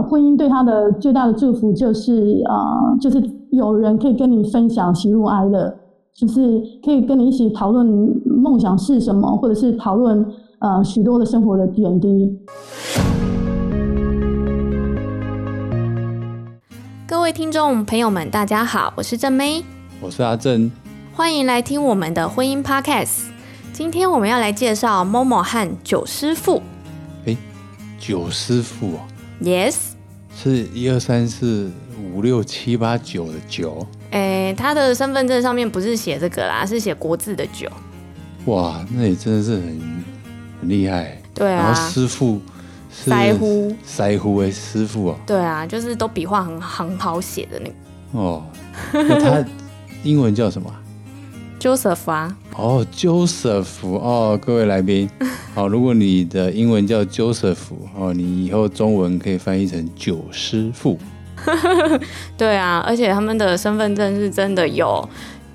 呃，婚姻对他的最大的祝福就是呃，就是有人可以跟你分享喜怒哀乐，就是可以跟你一起讨论梦想是什么，或者是讨论呃许多的生活的点滴。各位听众朋友们，大家好，我是郑妹，我是阿正，欢迎来听我们的婚姻 Podcast。今天我们要来介绍 Momo 和九师傅。哎，九师傅啊，Yes，是一二三四五六七八九的九。哎，他的身份证上面不是写这个啦，是写国字的九。哇，那你真的是很很厉害。对啊，然后师傅。腮乎，腮乎哎师傅哦。对啊，就是都笔画很很好写的那个。哦，那他英文叫什么？Joseph 啊。哦，Joseph 哦，各位来宾，好，如果你的英文叫 Joseph 哦，你以后中文可以翻译成九师傅。对啊，而且他们的身份证是真的有，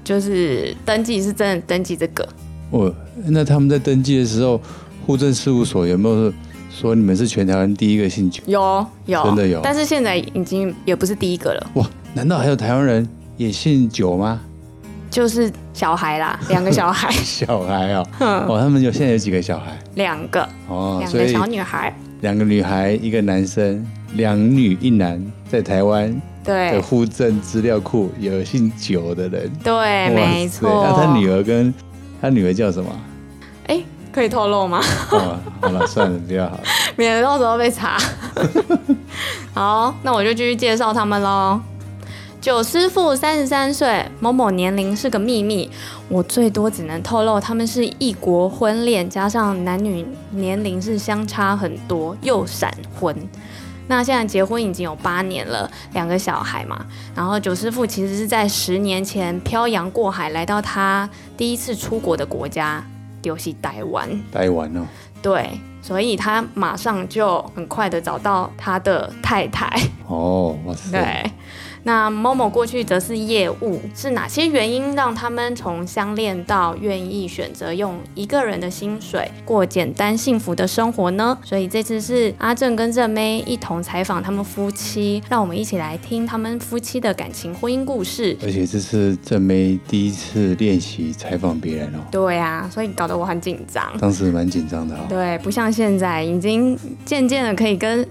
就是登记是真的登记这个。哦，那他们在登记的时候，户政事务所有没有？说你们是全台湾第一个姓九，有有真的有，但是现在已经也不是第一个了。哇，难道还有台湾人也姓九吗？就是小孩啦，两个小孩。小孩哦，哦，他们有现在有几个小孩？两个哦，两个小女孩，两个女孩，一个男生，两女一男，在台湾对的户政资料库有姓九的人，对，没错。那他女儿跟他女儿叫什么？哎。可以透露吗？哦，好了，算了，比较好，免得到时候被查。好，那我就继续介绍他们喽。九师傅三十三岁，Momo 年龄是个秘密，我最多只能透露他们是异国婚恋，加上男女年龄是相差很多，又闪婚。那现在结婚已经有八年了，两个小孩嘛。然后九师傅其实是在十年前漂洋过海来到他第一次出国的国家。游戏台湾，台湾哦，对，所以他马上就很快的找到他的太太哦，哇塞，对。那 Momo 过去则是业务，是哪些原因让他们从相恋到愿意选择用一个人的薪水过简单幸福的生活呢？所以这次是阿正跟正妹一同采访他们夫妻，让我们一起来听他们夫妻的感情婚姻故事。而且这是正妹第一次练习采访别人哦。对啊，所以搞得我很紧张。当时蛮紧张的哦。对，不像现在已经渐渐的可以跟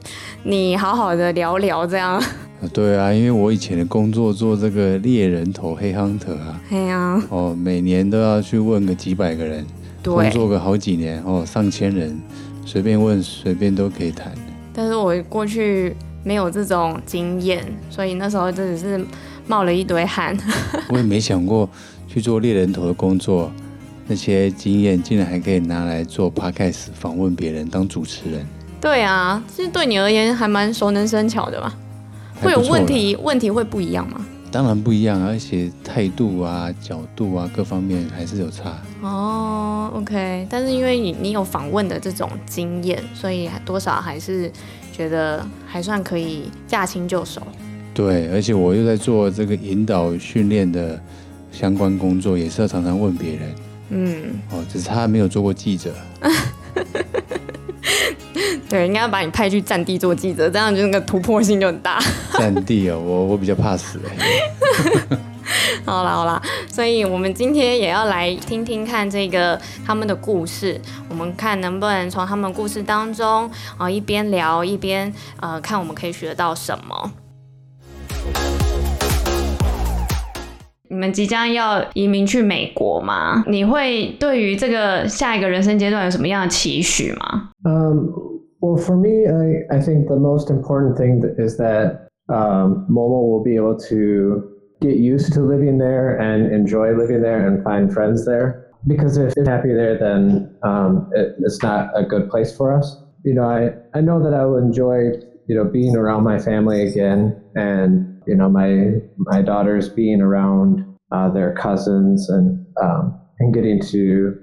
你好好的聊聊这样。对啊，因为我以前的工作做这个猎人头黑 hunter 啊，对啊，哦，每年都要去问个几百个人，对，工作个好几年哦，上千人，随便问随便都可以谈。但是我过去没有这种经验，所以那时候真的是冒了一堆汗。我也没想过去做猎人头的工作，那些经验竟然还可以拿来做 podcast 访问别人当主持人。对啊，其实对你而言还蛮熟能生巧的嘛。会有问题，问题会不一样吗？当然不一样，而且态度啊、角度啊各方面还是有差。哦，OK，但是因为你你有访问的这种经验，所以多少还是觉得还算可以驾轻就熟。对，而且我又在做这个引导训练的相关工作，也是要常常问别人。嗯，哦，只是他没有做过记者。对，应该要把你派去战地做记者，这样就那个突破性就很大。战地哦，我我比较怕死哎。好啦好啦，所以我们今天也要来听听看这个他们的故事，我们看能不能从他们故事当中啊一边聊一边呃看我们可以学到什么。你们即将要移民去美国吗？你会对于这个下一个人生阶段有什么样的期许吗？嗯。Well, for me, I, I think the most important thing is that um, Momo will be able to get used to living there and enjoy living there and find friends there. Because if they're happy there, then um, it, it's not a good place for us. You know, I, I know that I will enjoy, you know, being around my family again and, you know, my, my daughters being around uh, their cousins and, um, and getting to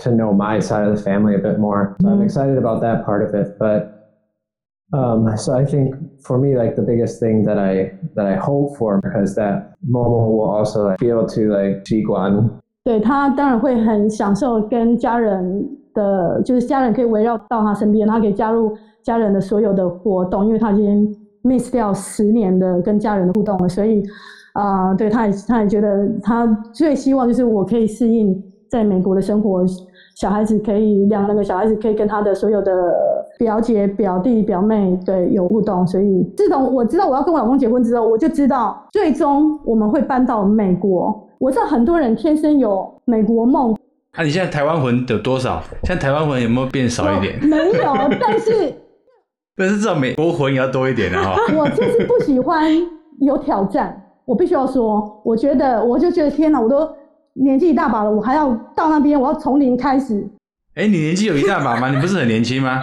to know my side of the family a bit more. So I'm excited about that part of it. But um, so I think for me, like the biggest thing that I that I hope for because that Momo will also like, be able to like 习惯。对，他当然会很享受跟家人的，就是家人可以围绕到他身边，他可以加入家人的所有的活动，因为他已经 miss 掉十年的跟家人的互动了，所以啊、呃，对，他也他也觉得他最希望就是我可以适应在美国的生活，小孩子可以两那个小孩子可以跟他的所有的表姐、表弟、表妹对有互动，所以自从我知道我要跟我老公结婚之后，我就知道最终我们会搬到美国。我知道很多人天生有美国梦。那、啊、你现在台湾魂有多少？现在台湾魂有没有变少一点？没有，但是。但是至少美国魂也要多一点的哈。我就是不喜欢有挑战，我必须要说，我觉得我就觉得天哪，我都年纪一大把了，我还要到那边，我要从零开始。哎、欸，你年纪有一大把吗？你不是很年轻吗？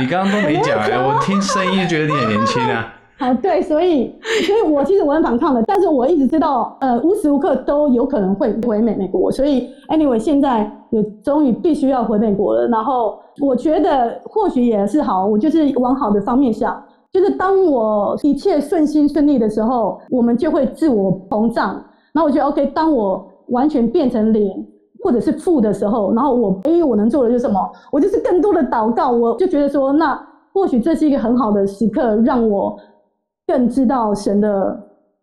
你刚刚都没讲哎，我听声音就觉得你很年轻啊。好，对，所以，所以我其实我很反抗的，但是我一直知道，呃，无时无刻都有可能会回美美国，所以，anyway，现在也终于必须要回美国了。然后，我觉得或许也是好，我就是往好的方面想，就是当我一切顺心顺利的时候，我们就会自我膨胀。然后我觉得 OK，当我完全变成零或者是负的时候，然后我唯一我能做的就是什么？我就是更多的祷告。我就觉得说，那或许这是一个很好的时刻，让我。更知道神的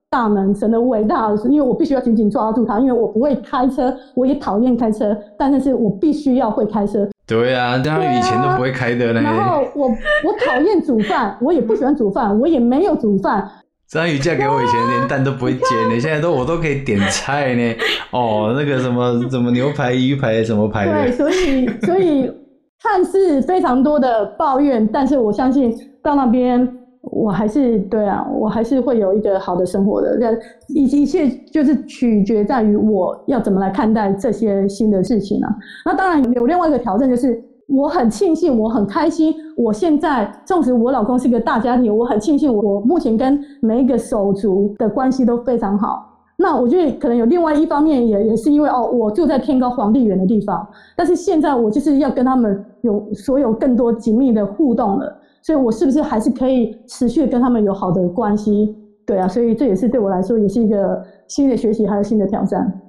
大能，神的伟大，因为我必须要紧紧抓住他，因为我不会开车，我也讨厌开车，但是是我必须要会开车。对啊，张宇以前都不会开的呢。然后我我讨厌煮饭，我也不喜欢煮饭，我也没有煮饭。张宇嫁给我以前连 蛋都不会煎呢，现在都我都可以点菜呢。哦，那个什么什么牛排、鱼排什么排的。对，所以所以看似非常多的抱怨，但是我相信到那边。我还是对啊，我还是会有一个好的生活的。这一一切就是取决在于我要怎么来看待这些新的事情啊。那当然有另外一个挑战，就是我很庆幸，我很开心。我现在纵使我老公是个大家庭，我很庆幸我目前跟每一个手足的关系都非常好。那我觉得可能有另外一方面也也是因为哦，我住在天高皇帝远的地方，但是现在我就是要跟他们有所有更多紧密的互动了。所以，我是不是还是可以持续跟他们有好的关系？对啊，所以这也是对我来说，也是一个新的学习，还有新的挑战。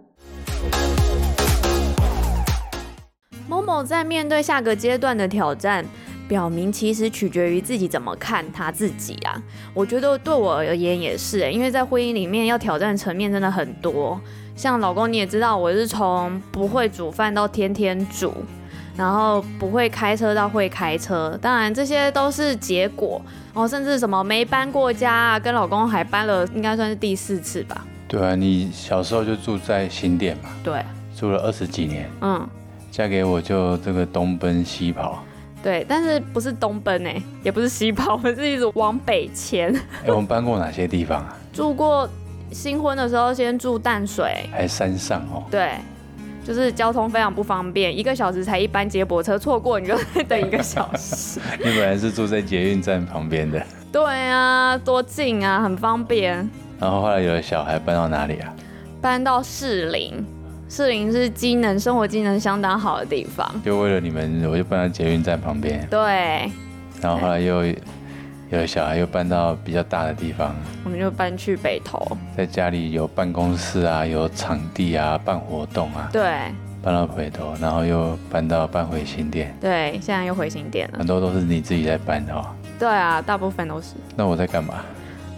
在面对下个阶段的挑战，表明其实取决于自己怎么看他自己啊。我觉得对我而言也是、欸，因为在婚姻里面要挑战层面真的很多。像老公你也知道，我是从不会煮饭到天天煮。然后不会开车到会开车，当然这些都是结果。然后甚至什么没搬过家啊，跟老公还搬了，应该算是第四次吧。对啊，你小时候就住在新店嘛。对。住了二十几年。嗯。嫁给我就这个东奔西跑。对，但是不是东奔哎，也不是西跑，我们是一直往北迁。哎，我们搬过哪些地方啊？住过新婚的时候先住淡水，还山上哦。对。就是交通非常不方便，一个小时才一班接驳车，错过你就得等一个小时。你本来是住在捷运站旁边的。对啊，多近啊，很方便。然后后来有了小孩，搬到哪里啊？搬到士林，士林是机能生活机能相当好的地方。就为了你们，我就搬到捷运站旁边。对。然后后来又。有小孩又搬到比较大的地方，我们就搬去北投，在家里有办公室啊，有场地啊，办活动啊。对，搬到北投，然后又搬到搬回新店。对，现在又回新店了。很多都是你自己在搬的哦。对啊，大部分都是。那我在干嘛？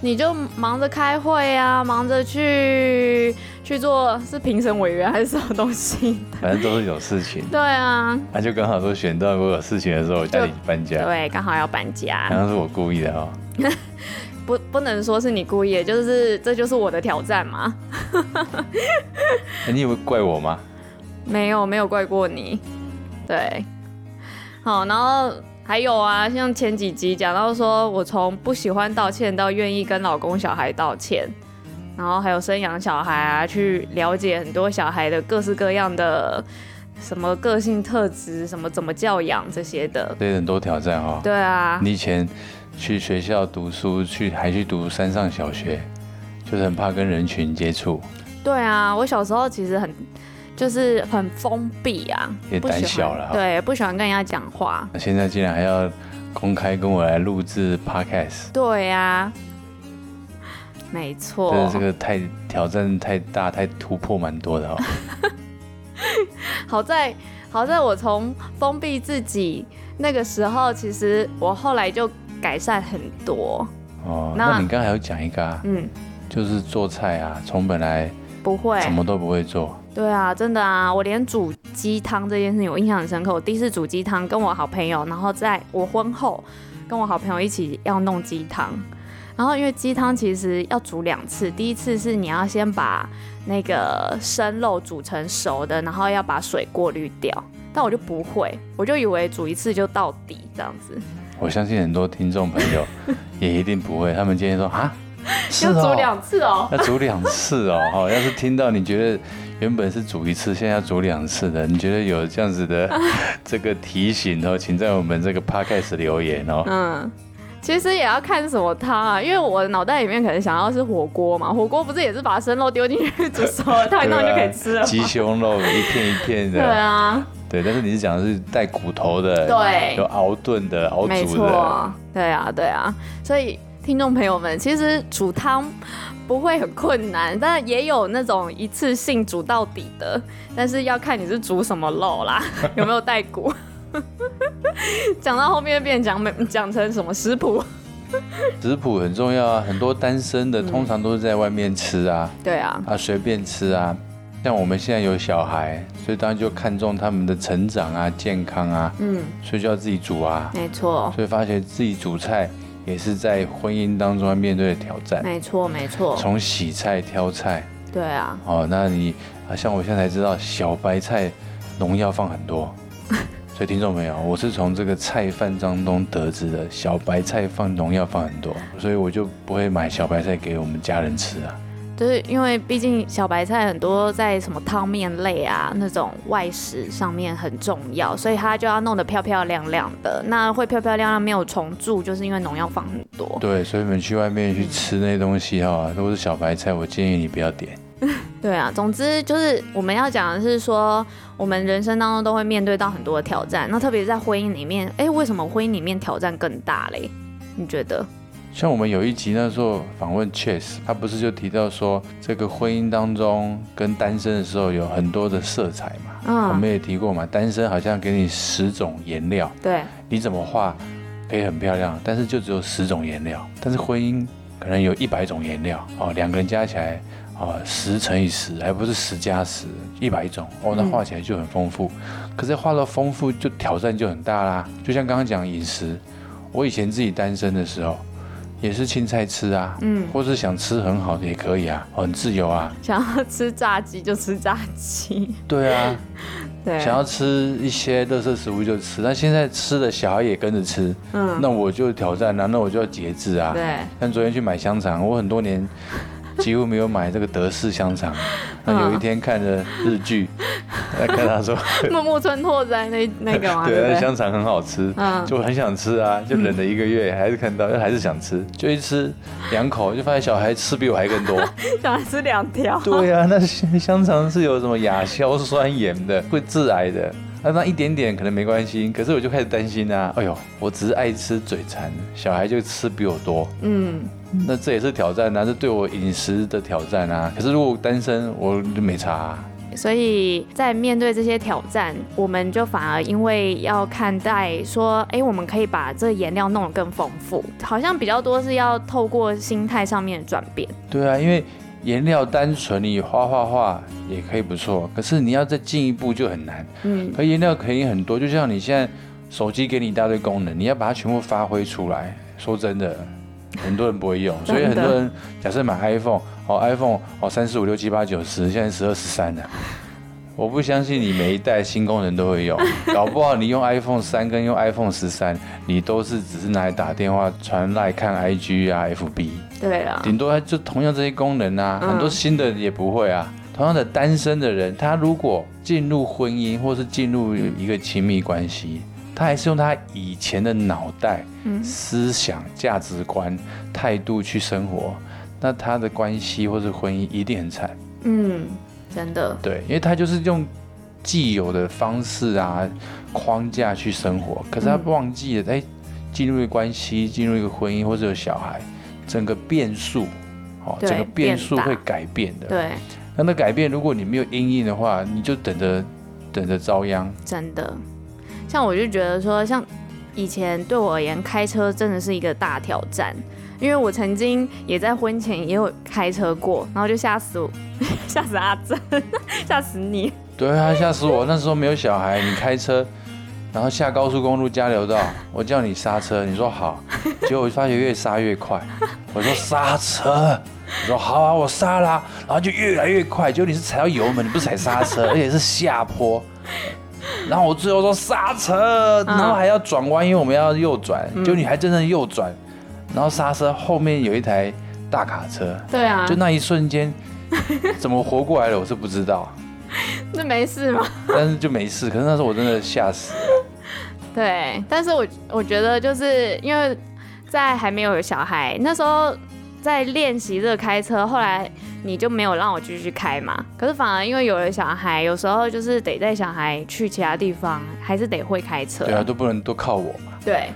你就忙着开会啊，忙着去去做是评审委员还是什么东西？反正都是有事情。对啊，那就刚好说选到我有事情的时候，我家里搬家。对，刚好要搬家。好像是我故意的哦。不，不能说是你故意的，就是这就是我的挑战嘛。欸，你以为怪我吗？没有，没有怪过你。对，好，然后。还有啊，像前几集讲到说，我从不喜欢道歉到愿意跟老公小孩道歉，然后还有生养小孩啊，去了解很多小孩的各式各样的什么个性特质，什么怎么教养这些的，对，很多挑战哦。对啊，你以前去学校读书，去还去读山上小学，就是很怕跟人群接触。对啊，我小时候其实很。就是很封闭啊，也胆小了，对，不喜欢跟人家讲话。现在竟然还要公开跟我来录制 podcast，对呀、啊，没错。这这个太挑战太大，太突破蛮多的哦。好在好在我从封闭自己那个时候，其实我后来就改善很多。哦，那那你刚才有讲一个啊，嗯，就是做菜啊，从本来不会，什么都不会做，对啊，真的啊，我连煮鸡汤这件事情我印象很深刻。我第一次煮鸡汤，跟我好朋友，然后在我婚后跟我好朋友一起要弄鸡汤。然后因为鸡汤其实要煮两次，第一次是你要先把那个生肉煮成熟的，然后要把水过滤掉。但我就不会，我就以为煮一次就到底这样子。我相信很多听众朋友也一定不会，他们今天说啊，要煮两次哦，要煮两次哦。好，要是听到你觉得原本是煮一次，现在要煮两次的，你觉得有这样子的 这个提醒哦，请在我们这个 podcast 留言哦。嗯。其实也要看什么汤啊，因为我的脑袋里面可能想要是火锅嘛，火锅不是也是把生肉丢进去煮熟了，烫一烫就可以吃了。鸡胸肉一片一片的。对啊。对，但是你是讲的是带骨头的，对，有熬炖的、熬煮的。对啊，对啊。所以听众朋友们，其实煮汤不会很困难，但也有那种一次性煮到底的，但是要看你是煮什么肉啦，有没有带骨。讲到后面变讲讲成什么食谱？食谱很重要啊，很多单身的通常都是在外面吃啊，对啊，啊随便吃啊。像我们现在有小孩，所以当然就看重他们的成长啊、健康啊，嗯，所以就要自己煮啊，没错。所以发现自己煮菜也是在婚姻当中要面对的挑战，没错没错。从洗菜挑菜，对啊，哦，那你啊，像我现在才知道小白菜农药放很多。所以听众朋友，我是从这个菜贩当中得知的，小白菜放农药放很多，所以我就不会买小白菜给我们家人吃啊。就是因为毕竟小白菜很多在什么汤面类啊那种外食上面很重要，所以它就要弄得漂漂亮亮的。那会漂漂亮亮没有虫蛀，就是因为农药放很多。对，所以你们去外面去吃那些东西哈，如果是小白菜，我建议你不要点。对啊，总之就是我们要讲的是说，我们人生当中都会面对到很多的挑战。那特别是在婚姻里面，哎，为什么婚姻里面挑战更大嘞？你觉得？像我们有一集那时候访问 Chase，他不是就提到说，这个婚姻当中跟单身的时候有很多的色彩嘛？嗯，我们也提过嘛，单身好像给你十种颜料，对，你怎么画可以很漂亮，但是就只有十种颜料。但是婚姻可能有一百种颜料哦，两个人加起来。哦，十乘以十，还不是十加十，一百种哦，那画起来就很丰富。嗯、可是画到丰富，就挑战就很大啦。就像刚刚讲饮食，我以前自己单身的时候，也是青菜吃啊，嗯，或是想吃很好的也可以啊，很自由啊。想要吃炸鸡就吃炸鸡。对啊，对。想要吃一些垃圾食物就吃，那现在吃的小孩也跟着吃，嗯，那我就挑战啊，那我就要节制啊。对。像昨天去买香肠，我很多年。几乎没有买这个德式香肠。那有一天看着日剧，来看他说木木村拓哉那那个嘛，对，那香肠很好吃，就很想吃啊，就忍了一个月，还是看到，又还是想吃，就一吃两口，就发现小孩吃比我还更多，小孩吃两条。对啊，那香肠是有什么亚硝酸盐的，会致癌的。那那一点点可能没关系，可是我就开始担心啊，哎呦，我只是爱吃嘴馋，小孩就吃比我多，嗯。那这也是挑战啊，是对我饮食的挑战啊。可是如果单身，我就没差啊。所以在面对这些挑战，我们就反而因为要看待说，哎，我们可以把这颜料弄得更丰富，好像比较多是要透过心态上面的转变。对啊，因为颜料单纯你画画画也可以不错，可是你要再进一步就很难。嗯，可颜料可以很多，就像你现在手机给你一大堆功能，你要把它全部发挥出来。说真的。很多人不会用，所以很多人假设买 iPhone，哦，iPhone 哦，三四五六七八九十，现在十二十三了。我不相信你每一代新功能都会用，搞不好你用 iPhone 三跟用 iPhone 十三，你都是只是拿来打电话、传来看 IG 啊、FB。对啊，顶多就同样这些功能啊，很多新的也不会啊。同样的单身的人，他如果进入婚姻或是进入一个亲密关系。他还是用他以前的脑袋、思想、价值观、态度去生活，那他的关系或是婚姻一定很惨。嗯，真的。对，因为他就是用既有的方式啊、框架去生活，可是他忘记了，哎，进入一个关系、进入一个婚姻或者有小孩，整个变数，哦，整个变数会改变的。对，那那改变，如果你没有阴影的话，你就等着等着遭殃。真的。像我就觉得说，像以前对我而言，开车真的是一个大挑战，因为我曾经也在婚前也有开车过，然后就吓死我，吓死阿珍，吓死你。对啊，吓死我！那时候没有小孩，你开车，然后下高速公路交流道，我叫你刹车，你说好，结果我发觉越刹越快。我说刹车，你说好啊，我刹啦，然后就越来越快，结果你是踩到油门，你不是踩刹车，而且是下坡。然后我最后说刹车，然后还要转弯，因为我们要右转，结果你还真的右转，然后刹车，后面有一台大卡车，对啊，就那一瞬间，怎么活过来了，我是不知道。那没事吗？但是就没事，可是那时候我真的吓死了。对，但是我我觉得就是因为在还没有小孩那时候，在练习这个开车，后来你就没有让我继续开嘛。可是反而因为有了小孩，有时候就是得带小孩去其他地方，还是得会开车。对啊，都不能都靠我嘛。对。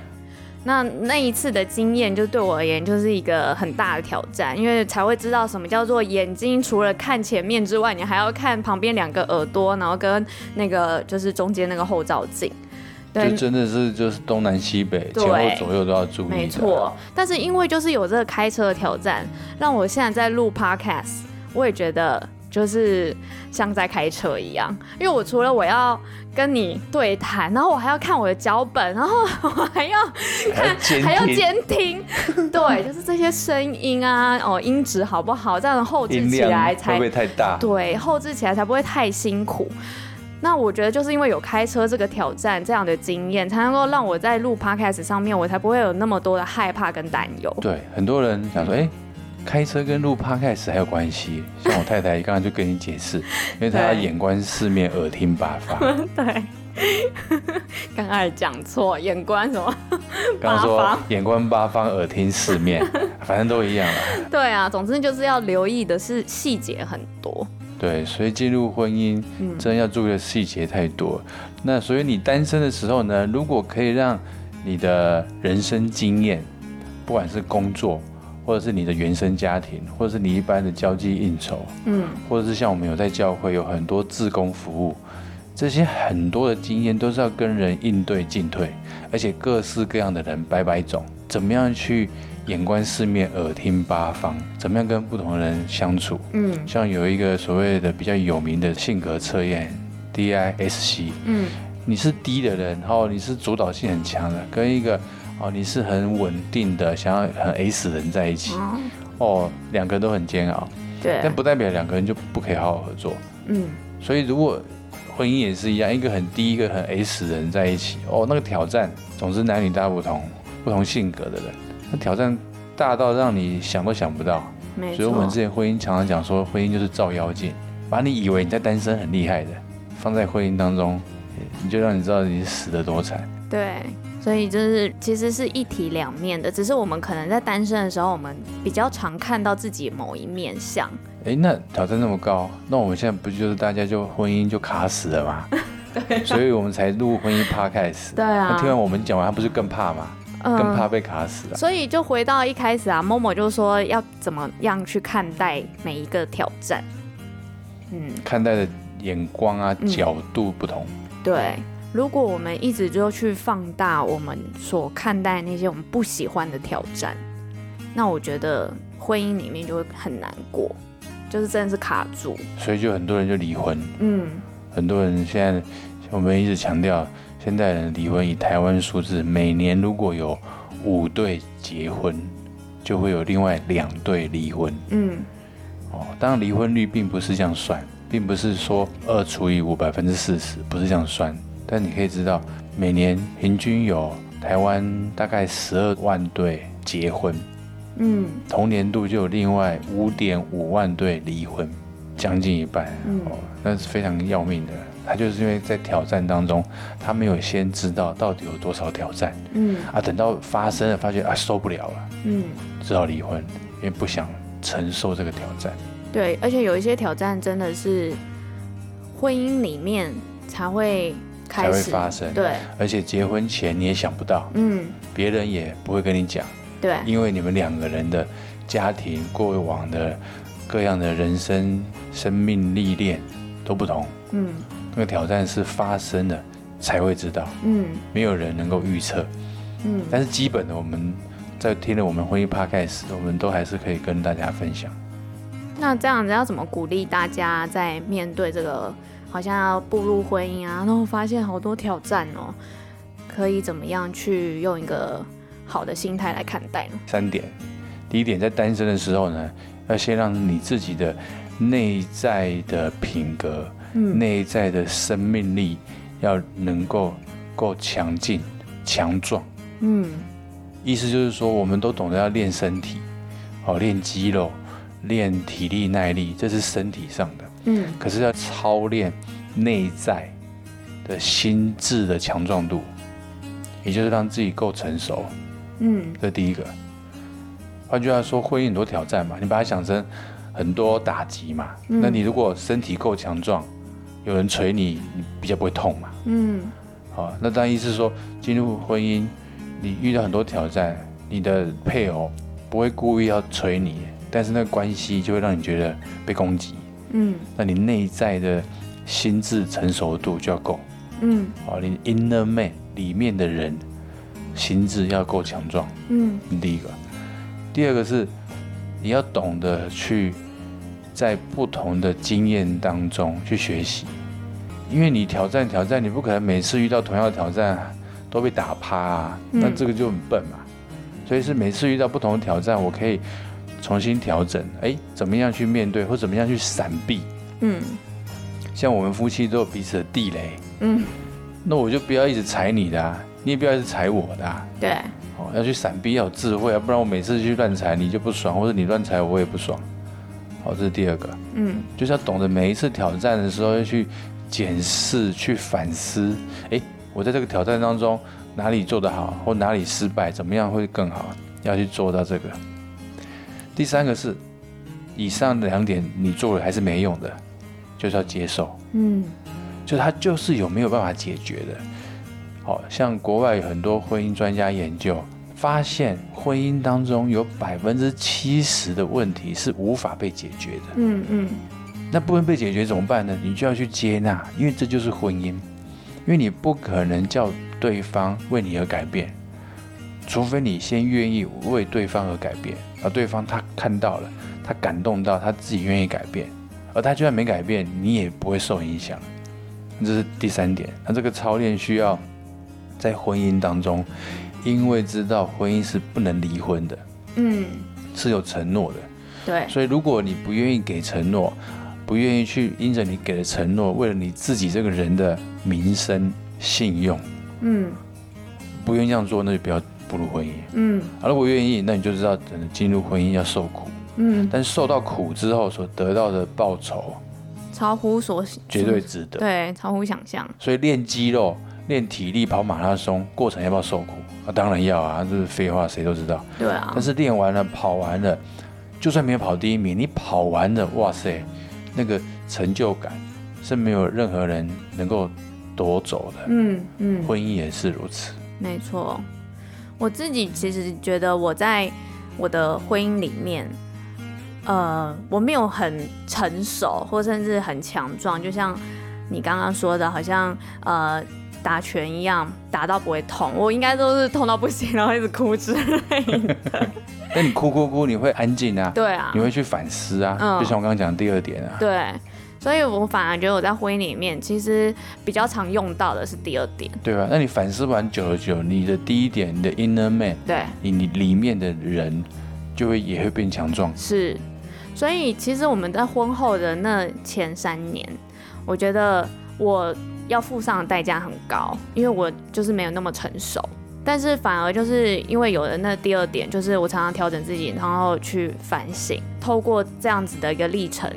那那一次的经验，就对我而言就是一个很大的挑战，因为才会知道什么叫做眼睛除了看前面之外，你还要看旁边两个耳朵，然后跟那个就是中间那个后照镜。对，就真的是就是东南西北前后左右都要注意。没错，但是因为就是有这个开车的挑战，让我现在在录 Podcast，我也觉得。就是像在开车一样，因为我除了我要跟你对谈，然后我还要看我的脚本，然后我还要看，还要监听，对，就是这些声音啊，哦，音质好不好，这样后置起来才不会太大？对，后置起来才不会太辛苦。那我觉得就是因为有开车这个挑战这样的经验，才能够让我在录 Podcast 上面，我才不会有那么多的害怕跟担忧。对，很多人想说，哎、欸。开车跟录 Podcast 还有关系，像我太太刚刚就跟你解释，因为她要眼观四面，耳听八方。对，刚才讲错，眼观什么？刚刚说眼观八方，耳听四面，反正都一样了。对啊，总之就是要留意的是细节很多。对，所以进入婚姻，真的要注意的细节太多。嗯。那所以你单身的时候呢，如果可以让你的人生经验，不管是工作。或者是你的原生家庭，或者是你一般的交际应酬，嗯，或者是像我们有在教会有很多自工服务，这些很多的经验都是要跟人应对进退，而且各式各样的人百百种，怎么样去眼观四面，耳听八方，怎么样跟不同的人相处，嗯，像有一个所谓的比较有名的性格测验，DISC，嗯，你是低的人，然后你是主导性很强的，跟一个。哦，你是很稳定的，想要很 S 人在一起，嗯、哦，两个人都很煎熬，对，但不代表两个人就不可以好好合作，嗯，所以如果婚姻也是一样，一个很低，一个很 S 人在一起，哦，那个挑战，总之男女大不同，不同性格的人，那挑战大到让你想都想不到，所以我们之前婚姻常常讲说，婚姻就是照妖镜，把你以为你在单身很厉害的，放在婚姻当中，你就让你知道你死得多惨，对。所以就是其实是一体两面的，只是我们可能在单身的时候，我们比较常看到自己某一面相。哎，那挑战那么高，那我们现在不就是大家就婚姻就卡死了吗？对、啊，所以我们才录婚姻 podcast。对啊。那听完我们讲完，他不是更怕吗？嗯、更怕被卡死啊。所以就回到一开始啊，Momo 就说要怎么样去看待每一个挑战。嗯，看待的眼光啊，角度不同。嗯、对。如果我们一直就去放大我们所看待那些我们不喜欢的挑战，那我觉得婚姻里面就会很难过，就是真的是卡住。所以就很多人就离婚。嗯，很多人现在我们一直强调，现代人离婚以台湾数字，每年如果有五对结婚，就会有另外两对离婚。嗯，哦，当然离婚率并不是这样算，并不是说二除以五百分之四十，不是这样算。但你可以知道，每年平均有台湾大概十二万对结婚，嗯，同年度就有另外五点五万对离婚，将近一半，嗯、哦，那是非常要命的。他就是因为在挑战当中，他没有先知道到底有多少挑战，嗯，啊，等到发生了，发觉啊受不了了，嗯，只好离婚，因为不想承受这个挑战。对，而且有一些挑战真的是婚姻里面才会。才会发生，对，而且结婚前你也想不到，嗯，别人也不会跟你讲，对，因为你们两个人的家庭过往的各样的人生生命历练都不同，嗯，那个挑战是发生了才会知道，嗯，没有人能够预测，嗯，但是基本的我们在听了我们婚姻 podcast，我们都还是可以跟大家分享。那这样子要怎么鼓励大家在面对这个好像要步入婚姻啊，然后发现好多挑战哦，可以怎么样去用一个好的心态来看待呢？三点，第一点，在单身的时候呢，要先让你自己的内在的品格、嗯、内在的生命力要能够够强劲、强壮。嗯，意思就是说，我们都懂得要练身体，哦，练肌肉。练体力耐力，这是身体上的，嗯，可是要操练内在的心智的强壮度，也就是让自己够成熟，嗯，这第一个。换句话说，婚姻很多挑战嘛，你把它想成很多打击嘛，嗯，那你如果身体够强壮，有人捶你，你比较不会痛嘛，嗯，好，那当然意思是说，进入婚姻，你遇到很多挑战，你的配偶不会故意要捶你。但是那个关系就会让你觉得被攻击，嗯，那你内在的心智成熟度就要够，嗯，好，你 inner man 里面的人心智要够强壮，嗯，第一个，第二个是你要懂得去在不同的经验当中去学习，因为你挑战挑战，你不可能每次遇到同样的挑战都被打趴啊，那这个就很笨嘛，所以是每次遇到不同的挑战，我可以。重新调整，哎，怎么样去面对，或怎么样去闪避？嗯，像我们夫妻都有彼此的地雷，嗯，那我就不要一直踩你的啊，你也不要一直踩我的啊。对，哦，要去闪避，要有智慧啊，不然我每次去乱踩你就不爽，或者你乱踩我也不爽。好，这是第二个，嗯，就是要懂得每一次挑战的时候要去检视、去反思，哎，我在这个挑战当中哪里做得好，或哪里失败，怎么样会更好，要去做到这个。第三个是，以上的两点你做了还是没用的，就是要接受，嗯，就他就是有没有办法解决的。好像国外有很多婚姻专家研究发现，婚姻当中有百分之七十的问题是无法被解决的，嗯嗯，那不能被解决怎么办呢？你就要去接纳，因为这就是婚姻，因为你不可能叫对方为你而改变。除非你先愿意为对方而改变，而对方他看到了，他感动到他自己愿意改变，而他就算没改变，你也不会受影响。这是第三点。那这个操练需要在婚姻当中，因为知道婚姻是不能离婚的，嗯，是有承诺的，对。所以如果你不愿意给承诺，不愿意去因着你给的承诺，为了你自己这个人的名声、信用，嗯，不愿意这样做，那就不要。步入婚姻，嗯，啊，如果愿意，那你就知道，等进入婚姻要受苦，嗯，但是受到苦之后所得到的报酬，超乎所绝对值得，对，超乎想象。所以练肌肉、练体力、跑马拉松过程要不要受苦？啊，当然要啊，这是废话，谁都知道。对啊。但是练完了、跑完了，就算没有跑第一名，你跑完了，哇塞，那个成就感是没有任何人能够夺走的。嗯嗯，婚姻也是如此。没错。我自己其实觉得我在我的婚姻里面，呃，我没有很成熟，或甚至很强壮，就像你刚刚说的，好像呃打拳一样，打到不会痛。我应该都是痛到不行，然后一直哭之类的。那你哭哭哭，你会安静啊？对啊，你会去反思啊？嗯，就像我刚刚讲的第二点啊。对。所以我反而觉得我在婚姻里面，其实比较常用到的是第二点，对吧？那你反思完久了久，你的第一点，你的 inner man，对，你你里面的人就会也会变强壮。是，所以其实我们在婚后的那前三年，我觉得我要付上的代价很高，因为我就是没有那么成熟。但是反而就是因为有了那第二点，就是我常常调整自己，然后去反省，透过这样子的一个历程。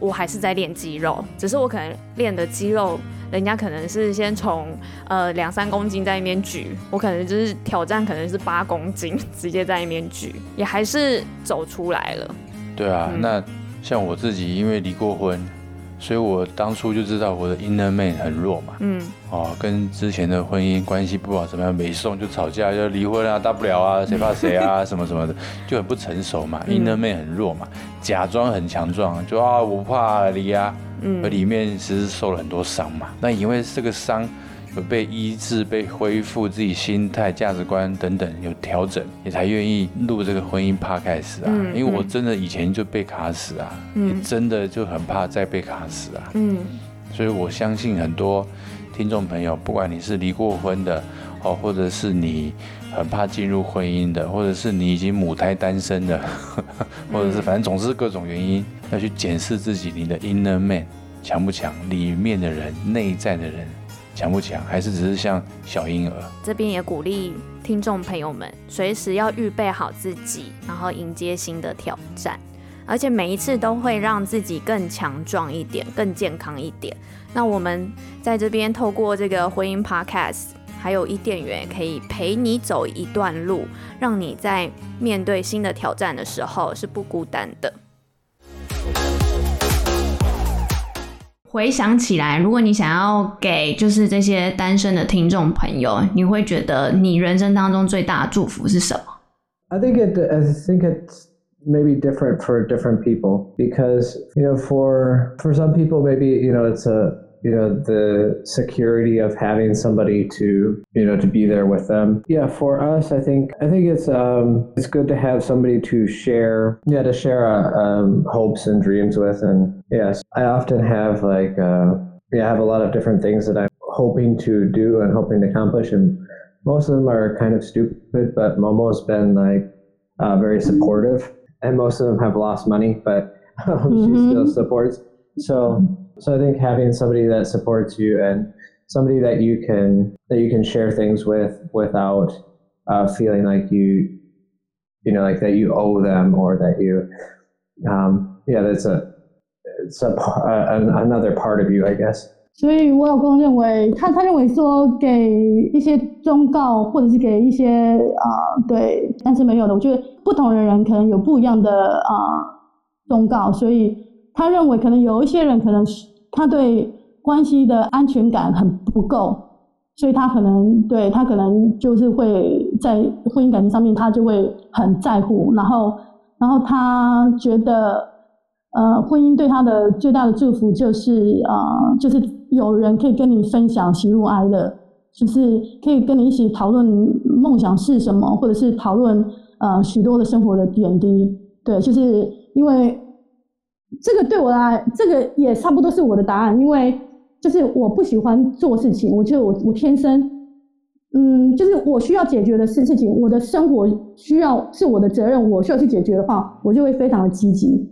我还是在练肌肉，只是我可能练的肌肉，人家可能是先从呃两三公斤在那边举，我可能就是挑战，可能是八公斤 直接在那边举，也还是走出来了。对啊，嗯、那像我自己，因为离过婚。所以我当初就知道我的 inner man 很弱嘛，嗯，哦，跟之前的婚姻关系不好，怎么样，没送就吵架，要离婚啊，大不了啊，谁怕谁啊，什么什么的，就很不成熟嘛，inner man 很弱嘛，假装很强壮，就啊，我不怕离啊，嗯，而里面其实受了很多伤嘛，那因为这个伤有被医治、被恢复自己心态、价值观等等有调整，也才愿意录这个婚姻 podcast 啊。嗯，因为我真的以前就被卡死啊，嗯，也真的就很怕再被卡死啊。嗯，所以我相信很多听众朋友，不管你是离过婚的哦，或者是你很怕进入婚姻的，或者是你已经母胎单身的，或者是反正总是各种原因要去检视自己，你的 inner man。强不强？里面的人，内在的人，强不强？还是只是像小婴儿？这边也鼓励听众朋友们，随时要预备好自己，然后迎接新的挑战，而且每一次都会让自己更强壮一点，更健康一点。那我们在这边透过这个婚姻 Podcast，还有伊甸缘，可以陪你走一段路，让你在面对新的挑战的时候是不孤单的。回想起来，如果你想要给就是这些单身的听众朋友，你会觉得你人生当中最大的祝福是什么？I think it, I think it's maybe different for different people because you know, for for some people, maybe you know, it's a you know the security of having somebody to you know to be there with them. Yeah for us i think i think it's um it's good to have somebody to share yeah to share uh, um, hopes and dreams with. And yes i often have like uh yeah i have a lot of different things that i'm hoping to do and hoping to accomplish. And most of them are kind of stupid but momo's been like uh, very supportive. And most of them have lost money but um, mm-hmm. she still supports. So so I think having somebody that supports you and somebody that you can that you can share things with without uh, feeling like you you know like that you owe them or that you um, yeah that's a it's a, a, another part of you I guess. 所以我老公认为他他认为说给一些忠告或者是给一些啊、呃、对但是没有的，我觉得不同的人可能有不一样的啊、呃、忠告，所以。 他认为可能有一些人可能是他对关系的安全感很不够，所以他可能对他可能就是会在婚姻感情上面他就会很在乎，然后然后他觉得呃婚姻对他的最大的祝福就是、呃、就是有人可以跟你分享喜怒哀乐，就是可以跟你一起讨论梦想是什么，或者是讨论呃许多的生活的点滴，对，就是因为。这个对我来，这个也差不多是我的答案，因为就是我不喜欢做事情，我觉得我我天生，嗯，就是我需要解决的事事情，我的生活需要是我的责任，我需要去解决的话，我就会非常的积极。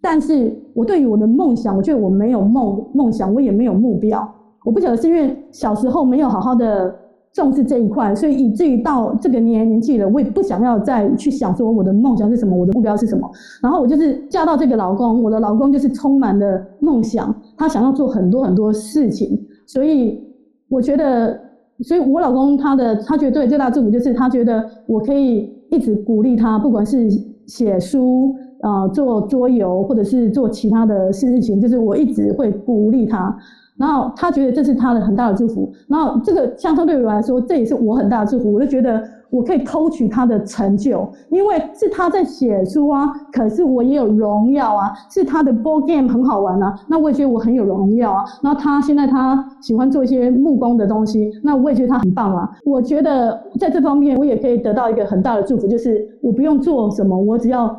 但是我对于我的梦想，我觉得我没有梦梦想，我也没有目标。我不晓得是因为小时候没有好好的。重视这一块，所以以至于到这个年年纪了，我也不想要再去想说我的梦想是什么，我的目标是什么。然后我就是嫁到这个老公，我的老公就是充满了梦想，他想要做很多很多事情。所以我觉得，所以我老公他的他觉得最大的祝福就是他觉得我可以一直鼓励他，不管是写书啊、做桌游，或者是做其他的事情，就是我一直会鼓励他。然后他觉得这是他的很大的祝福，然后这个相对对于我来说，这也是我很大的祝福。我就觉得我可以偷取他的成就，因为是他在写书啊，可是我也有荣耀啊，是他的 board game 很好玩啊，那我也觉得我很有荣耀啊。然后他现在他喜欢做一些木工的东西，那我也觉得他很棒啊。我觉得在这方面我也可以得到一个很大的祝福，就是我不用做什么，我只要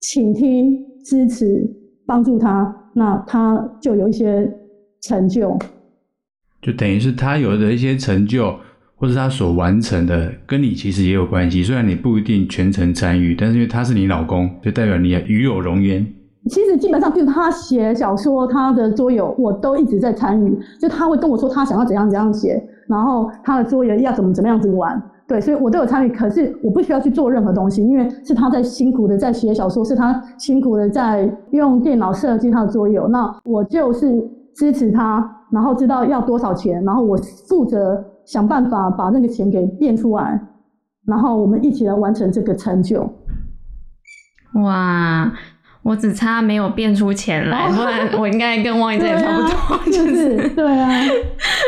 倾听、支持、帮助他，那他就有一些。成就，就等于是他有的一些成就，或是他所完成的，跟你其实也有关系。虽然你不一定全程参与，但是因为他是你老公，就代表你与有荣焉。其实基本上就是他写小说，他的桌游，我都一直在参与。就他会跟我说他想要怎样怎样写，然后他的桌游要怎么怎么样子玩，对，所以我都有参与。可是我不需要去做任何东西，因为是他在辛苦的在写小说，是他辛苦的在用电脑设计他的桌游，那我就是。支持他，然后知道要多少钱，然后我负责想办法把那个钱给变出来，然后我们一起来完成这个成就。哇，我只差没有变出钱来，不然我应该跟汪怡珍也差不多，就是。对啊，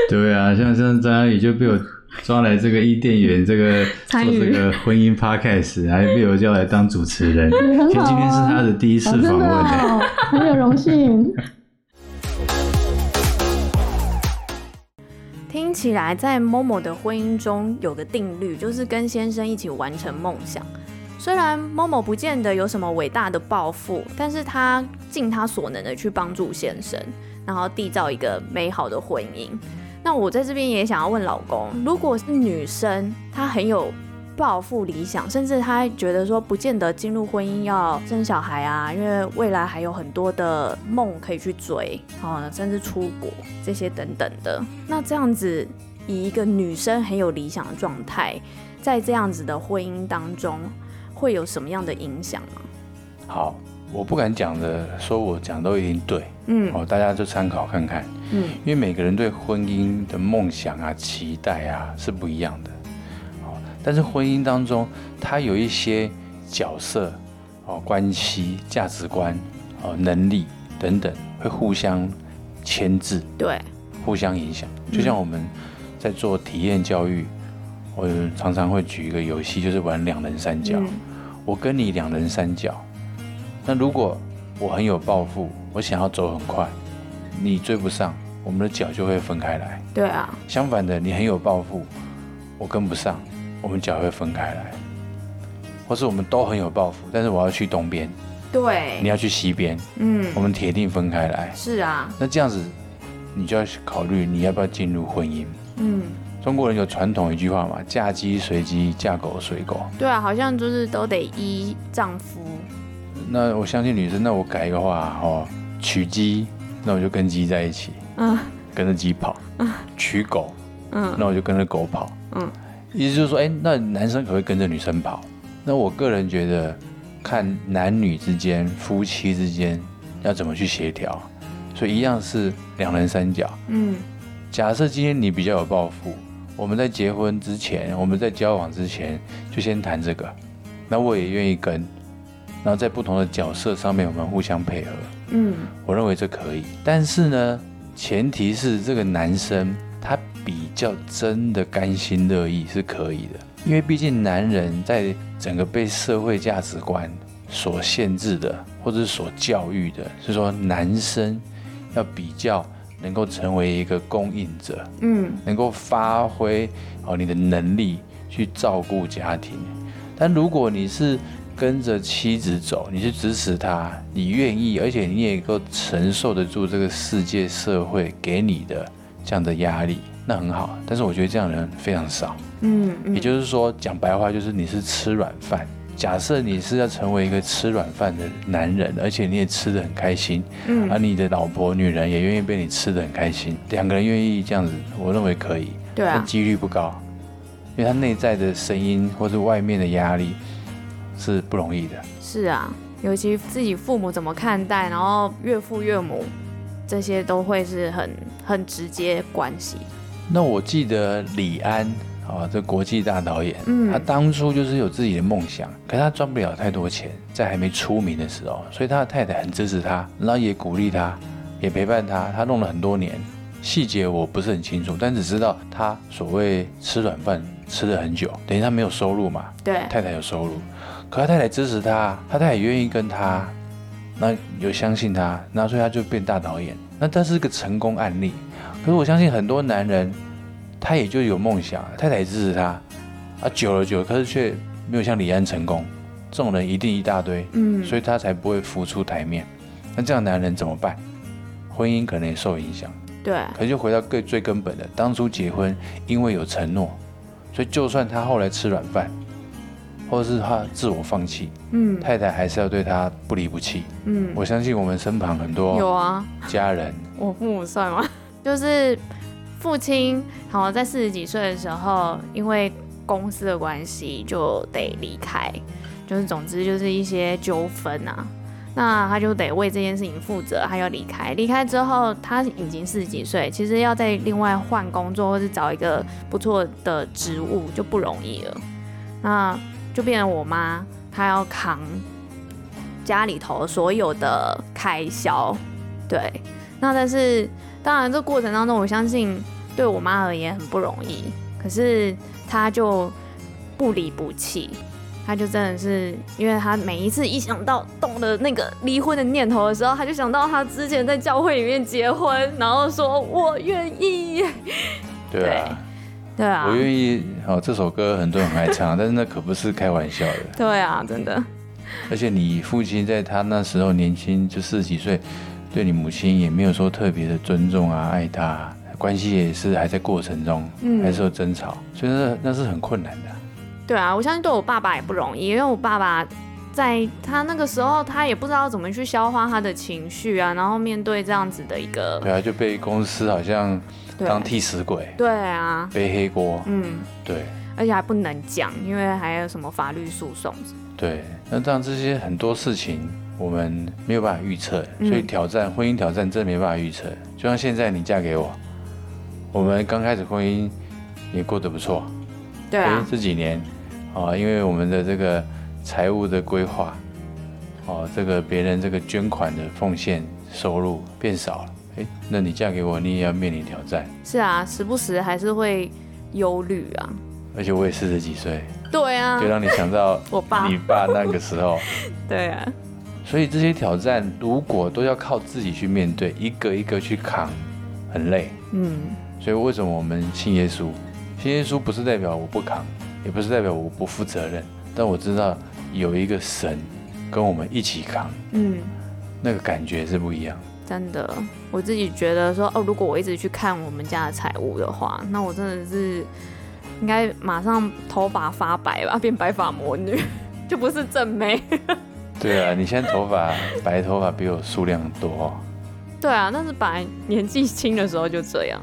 对啊，像像张阿姨就被我抓来这个伊甸园这个做这个婚姻 podcast，还被我叫来当主持人，今天是他的第一次访问，哦、很有荣幸。起来在某某的婚姻中有个定律，就是跟先生一起完成梦想。虽然某某不见得有什么伟大的抱负，但是他尽他所能的去帮助先生，然后缔造一个美好的婚姻。那我在这边也想要问老公，如果是女生，她很有抱负、理想，甚至他觉得说不见得进入婚姻要生小孩啊，因为未来还有很多的梦可以去追，啊，甚至出国这些等等的。那这样子，以一个女生很有理想的状态，在这样子的婚姻当中，会有什么样的影响吗？好。我不敢讲的，说我讲都一定对，嗯，哦，大家就参考看看，嗯，因为每个人对婚姻的梦想啊、期待啊是不一样的，哦，但是婚姻当中，它有一些角色、哦，关系、价值观、哦，能力等等，会互相牵制，对，互相影响。就像我们在做体验教育，我常常会举一个游戏，就是玩两人三角，我跟你两人三角。那如果我很有抱负，我想要走很快，你追不上，我们的脚就会分开来。对啊。相反的，你很有抱负，我跟不上，我们脚会分开来。或是我们都很有抱负，但是我要去东边，对，你要去西边，嗯，我们铁定分开来。是啊。那这样子，你就要考虑你要不要进入婚姻。嗯。中国人有传统一句话嘛，嫁鸡随鸡，嫁狗随狗。对啊，好像就是都得依丈夫。那我相信女生，那我改一个话哦，娶鸡，那我就跟鸡在一起，嗯，跟着鸡跑，嗯，娶狗，嗯，那我就跟着狗跑，嗯，意思就是说，哎，那男生可不可以跟着女生跑？那我个人觉得，看男女之间、夫妻之间要怎么去协调，所以一样是两人三角，嗯，假设今天你比较有抱负，我们在结婚之前，我们在交往之前就先谈这个，那我也愿意跟。然后在不同的角色上面，我们互相配合。嗯，我认为这可以。但是呢，前提是这个男生他比较真的甘心乐意是可以的，因为毕竟男人在整个被社会价值观所限制的，或者是所教育的，是说男生要比较能够成为一个供应者，嗯，能够发挥哦你的能力去照顾家庭。但如果你是跟着妻子走，你去支持她，你愿意，而且你也能够承受得住这个世界社会给你的这样的压力，那很好。但是我觉得这样的人非常少。嗯，嗯，也就是说，讲白话就是你是吃软饭。假设你是要成为一个吃软饭的男人，而且你也吃得很开心，嗯，而你的老婆女人也愿意被你吃得很开心，两个人愿意这样子，我认为可以。对啊。但几率不高，因为他内在的声音或是外面的压力。是不容易的，是啊，尤其自己父母怎么看待，然后岳父岳母这些都会是很很直接关系。那我记得李安啊，这国际大导演，嗯，他当初就是有自己的梦想，可是他赚不了太多钱，在还没出名的时候，所以他的太太很支持他，然后也鼓励他，也陪伴他，他弄了很多年，细节我不是很清楚，但只知道他所谓吃软饭吃了很久，等于他没有收入嘛，对，太太有收入。可他太太支持他，他太太也愿意跟他，那有相信他，那所以他就变大导演。那这是个成功案例。可是我相信很多男人，他也就有梦想，太太也支持他，啊，久了久了，可是却没有像李安成功。这种人一定一大堆，嗯，所以他才不会浮出台面。那这样男人怎么办？婚姻可能也受影响。对。可是就回到最最根本的，当初结婚因为有承诺，所以就算他后来吃软饭。或者是他自我放弃，嗯，太太还是要对他不离不弃，嗯，我相信我们身旁很多有啊家人，我父母算吗？就是父亲，好像在四十几岁的时候，因为公司的关系就得离开，就是总之就是一些纠纷啊，那他就得为这件事情负责，他要离开，离开之后他已经四十几岁，其实要再另外换工作或是找一个不错的职务就不容易了，那。就变成我妈，她要扛家里头所有的开销，对。那但是，当然这过程当中，我相信对我妈而言很不容易。可是她就不离不弃，她就真的是，因为她每一次一想到动了那个离婚的念头的时候，她就想到她之前在教会里面结婚，然后说我愿意。对啊，对啊，我愿意。哦，这首歌很多人很爱唱，但是那可不是开玩笑的。对啊，真的。而且你父亲在他那时候年轻，就四十几岁，对你母亲也没有说特别的尊重啊，爱她，关系也是还在过程中，嗯，还是有争吵，所以那那是很困难的。对啊，我相信对我爸爸也不容易，因为我爸爸在他那个时候，他也不知道怎么去消化他的情绪啊，然后面对这样子的一个，对啊，就被公司好像当替死鬼，对啊，背黑锅，嗯，对，而且还不能讲，因为还有什么法律诉讼。对，那这样这些很多事情我们没有办法预测，所以挑战、嗯、婚姻挑战真的没办法预测。就像现在你嫁给我，我们刚开始婚姻也过得不错，对啊，这几年啊，因为我们的这个财务的规划，哦，这个别人这个捐款的奉献收入变少了，哎，那你嫁给我，你也要面临挑战。是啊，时不时还是会忧虑啊。而且我也四十几岁，对啊，就让你想到 我爸，你爸那个时候，对啊，所以这些挑战如果都要靠自己去面对，一个一个去扛，很累，嗯，所以为什么我们信耶稣？信耶稣不是代表我不扛，也不是代表我不负责任，但我知道有一个神跟我们一起扛，嗯，那个感觉是不一样。真的，我自己觉得说，哦，如果我一直去看我们家的财务的话，那我真的是。应该马上头发发白吧，变白发魔女，就不是正妹。对啊，你现在头发 白头发比我数量多。对啊，那是本来年纪轻的时候就这样。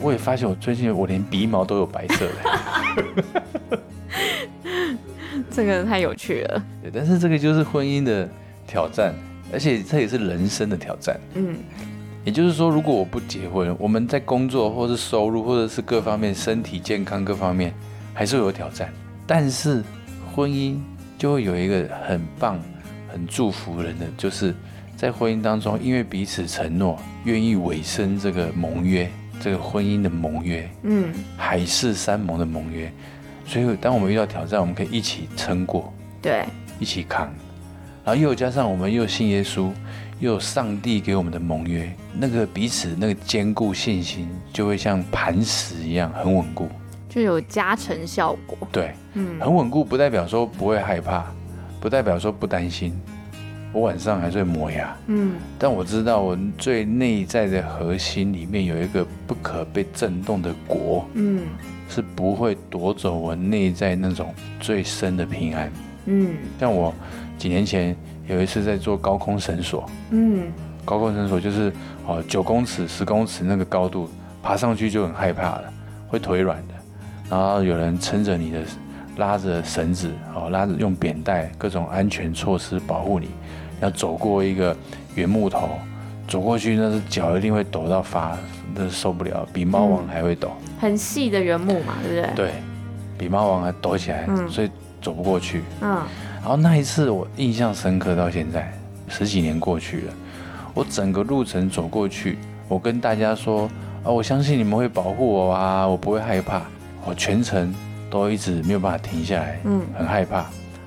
我也发现我最近我连鼻毛都有白色的。这个太有趣了。对，但是这个就是婚姻的挑战，而且这也是人生的挑战。嗯。也就是说，如果我不结婚，我们在工作或是收入或者是各方面身体健康各方面还是会有挑战。但是婚姻就会有一个很棒、很祝福人的，就是在婚姻当中，因为彼此承诺，愿意委身这个盟约，这个婚姻的盟约，嗯，海誓山盟的盟约。所以当我们遇到挑战，我们可以一起撑过，对，一起扛。然后又加上我们又信耶稣。又有上帝给我们的盟约，那个彼此那个坚固信心，就会像磐石一样很稳固，就有加成效果。对，嗯，很稳固，不代表说不会害怕，不代表说不担心。我晚上还是会磨牙，嗯，但我知道我最内在的核心里面有一个不可被震动的国，嗯，是不会夺走我内在那种最深的平安。嗯，像我几年前。有一次在做高空绳索，嗯，高空绳索就是哦九公尺、十公尺那个高度，爬上去就很害怕了，会腿软的。然后有人撑着你的，拉着绳子，哦拉着用扁带各种安全措施保护你，要走过一个圆木头，走过去那是脚一定会抖到发，那受不了，比猫王还会抖。嗯、很细的圆木嘛，对不对？对，比猫王还抖起来，嗯、所以走不过去。嗯。然后那一次我印象深刻，到现在十几年过去了，我整个路程走过去，我跟大家说啊，我相信你们会保护我啊，我不会害怕。我全程都一直没有办法停下来，嗯，很害怕，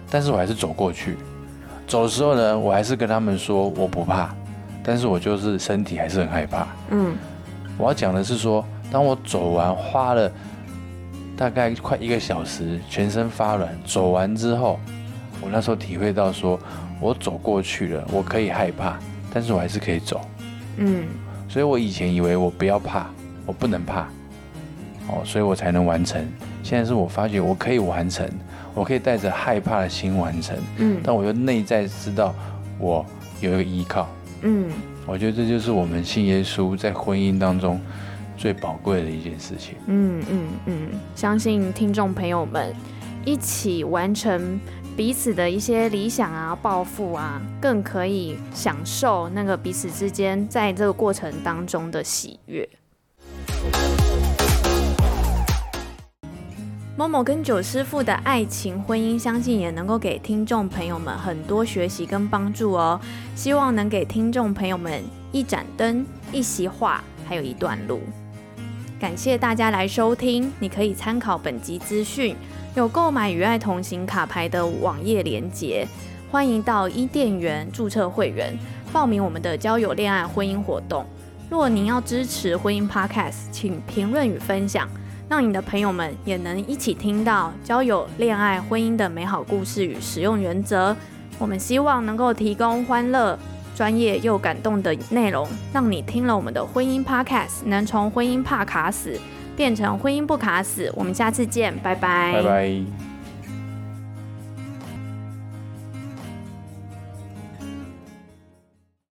但是我还是走过去。走的时候呢，我还是跟他们说我不怕，但是我就是身体还是很害怕，嗯。我要讲的是说，当我走完花了大概快一个小时，全身发软，走完之后。我那时候体会到说，我走过去了，我可以害怕，但是我还是可以走。嗯，所以我以前以为我不要怕，我不能怕，哦，所以我才能完成。现在是我发觉我可以完成，我可以带着害怕的心完成。嗯，但我又内在知道我有一个依靠。嗯，我觉得这就是我们信耶稣在婚姻当中最宝贵的一件事情。嗯嗯嗯，相信听众朋友们一起完成。彼此的一些理想啊、抱负啊，更可以享受那个彼此之间在这个过程当中的喜悦。Momo 跟九师父的爱情婚姻，相信也能够给听众朋友们很多学习跟帮助哦。希望能给听众朋友们一盏灯、一席话，还有一段路。感谢大家来收听，你可以参考本集资讯。有购买与爱同行卡牌的网页连接，欢迎到伊甸园注册会员，报名我们的交友、恋爱、婚姻活动。若您要支持婚姻 Podcast，请评论与分享。让你的朋友们也能一起听到交友、恋爱、婚姻的美好故事与使用原则。我们希望能够提供欢乐、专业又感动的内容，让你听了我们的婚姻 Podcast，能从婚姻怕卡死变成婚姻不卡死。我们下次见，拜拜。拜拜。